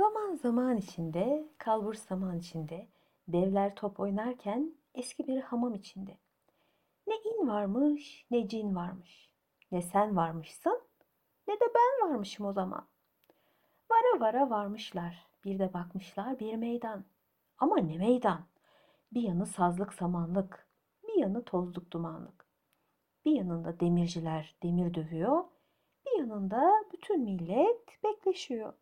Zaman zaman içinde, kalbur zaman içinde, devler top oynarken eski bir hamam içinde. Ne in varmış, ne cin varmış. Ne sen varmışsın, ne de ben varmışım o zaman. Vara vara varmışlar, bir de bakmışlar bir meydan. Ama ne meydan? Bir yanı sazlık samanlık, bir yanı tozluk dumanlık. Bir yanında demirciler demir dövüyor, bir yanında bütün millet bekleşiyor.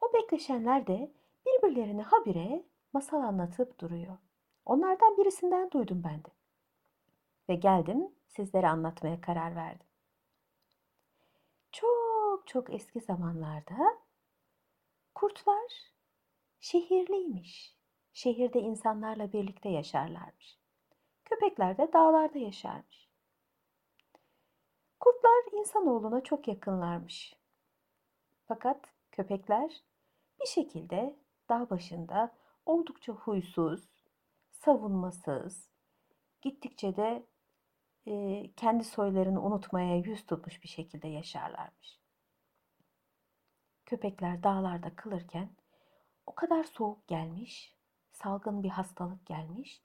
O bekleşenler de birbirlerine habire masal anlatıp duruyor. Onlardan birisinden duydum ben de. Ve geldim sizlere anlatmaya karar verdim. Çok çok eski zamanlarda kurtlar şehirliymiş. Şehirde insanlarla birlikte yaşarlarmış. Köpekler de dağlarda yaşarmış. Kurtlar insanoğluna çok yakınlarmış. Fakat köpekler bir şekilde dağ başında oldukça huysuz, savunmasız, gittikçe de e, kendi soylarını unutmaya yüz tutmuş bir şekilde yaşarlarmış. Köpekler dağlarda kılırken o kadar soğuk gelmiş, salgın bir hastalık gelmiş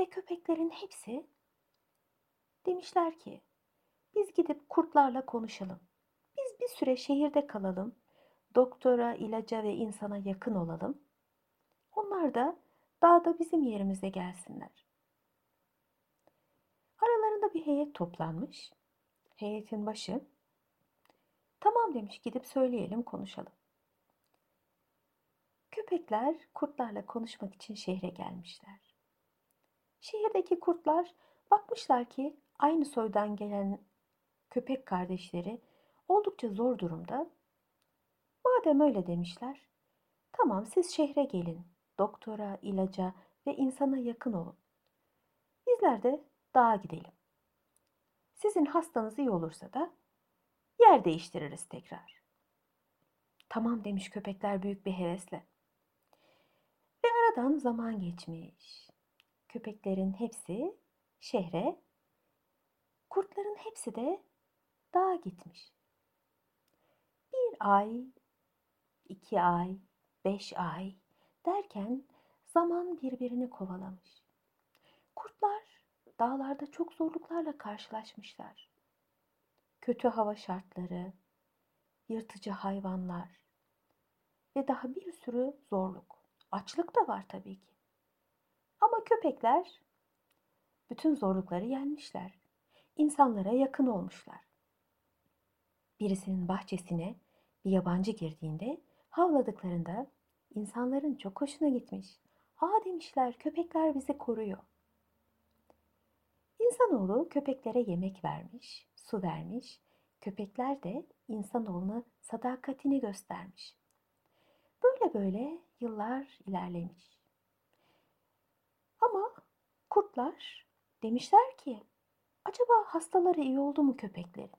ve köpeklerin hepsi demişler ki biz gidip kurtlarla konuşalım. Biz bir süre şehirde kalalım. Doktora, ilaca ve insana yakın olalım. Onlar da dağda bizim yerimize gelsinler. Aralarında bir heyet toplanmış. Heyetin başı tamam demiş gidip söyleyelim konuşalım. Köpekler kurtlarla konuşmak için şehre gelmişler. Şehirdeki kurtlar bakmışlar ki aynı soydan gelen köpek kardeşleri oldukça zor durumda. Madem öyle demişler, tamam siz şehre gelin, doktora, ilaca ve insana yakın olun. Bizler de dağa gidelim. Sizin hastanız iyi olursa da yer değiştiririz tekrar. Tamam demiş köpekler büyük bir hevesle. Ve aradan zaman geçmiş. Köpeklerin hepsi şehre, kurtların hepsi de dağa gitmiş. Bir ay, iki ay, beş ay derken zaman birbirini kovalamış. Kurtlar dağlarda çok zorluklarla karşılaşmışlar. Kötü hava şartları, yırtıcı hayvanlar ve daha bir sürü zorluk. Açlık da var tabii ki. Ama köpekler bütün zorlukları yenmişler. İnsanlara yakın olmuşlar. Birisinin bahçesine bir yabancı girdiğinde havladıklarında insanların çok hoşuna gitmiş. Aa demişler köpekler bizi koruyor. İnsanoğlu köpeklere yemek vermiş, su vermiş. Köpekler de insanoğluna sadakatini göstermiş. Böyle böyle yıllar ilerlemiş. Ama kurtlar demişler ki acaba hastaları iyi oldu mu köpeklerin?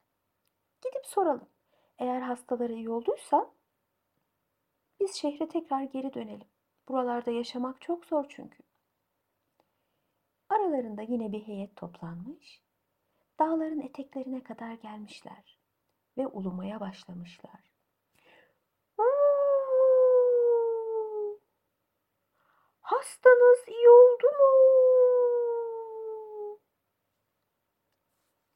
Gidip soralım. Eğer hastaları iyi olduysa biz şehre tekrar geri dönelim. Buralarda yaşamak çok zor çünkü. Aralarında yine bir heyet toplanmış. Dağların eteklerine kadar gelmişler ve ulumaya başlamışlar. Hastanız iyi oldu mu?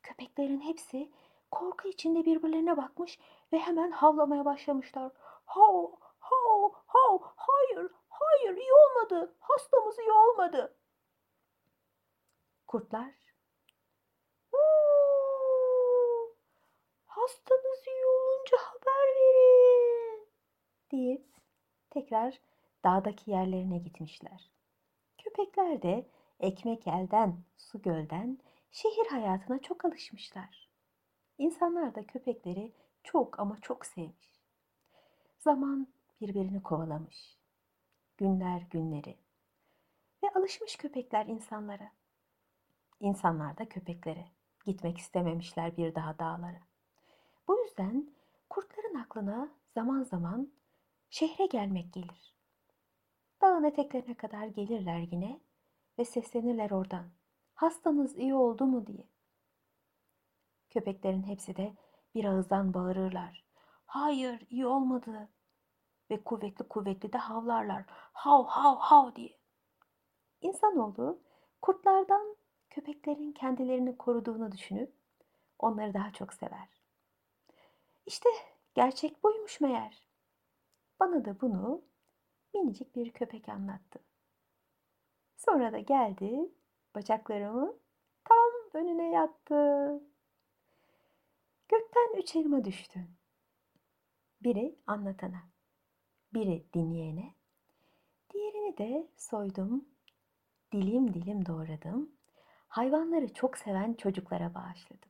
Köpeklerin hepsi korku içinde birbirlerine bakmış ve hemen havlamaya başlamışlar. Hav, hav, hav, hayır, hayır iyi olmadı, hastamız iyi olmadı. Kurtlar, "Uuu, hastanız iyi olunca haber verin deyip tekrar dağdaki yerlerine gitmişler. Köpekler de ekmek elden, su gölden şehir hayatına çok alışmışlar. İnsanlar da köpekleri çok ama çok sevmiş. Zaman birbirini kovalamış. Günler günleri. Ve alışmış köpekler insanlara. İnsanlar da köpeklere. Gitmek istememişler bir daha dağlara. Bu yüzden kurtların aklına zaman zaman şehre gelmek gelir. Dağın eteklerine kadar gelirler yine ve seslenirler oradan. Hastanız iyi oldu mu diye. Köpeklerin hepsi de bir ağızdan bağırırlar. Hayır, iyi olmadı. Ve kuvvetli kuvvetli de havlarlar. Hav hav hav diye. İnsanoğlu kurtlardan köpeklerin kendilerini koruduğunu düşünüp onları daha çok sever. İşte gerçek buymuş meğer. Bana da bunu minicik bir köpek anlattı. Sonra da geldi bacaklarımın tam önüne yattı. Gökten üç elma düştü. Biri anlatana, biri dinleyene, diğerini de soydum, dilim dilim doğradım, hayvanları çok seven çocuklara bağışladım.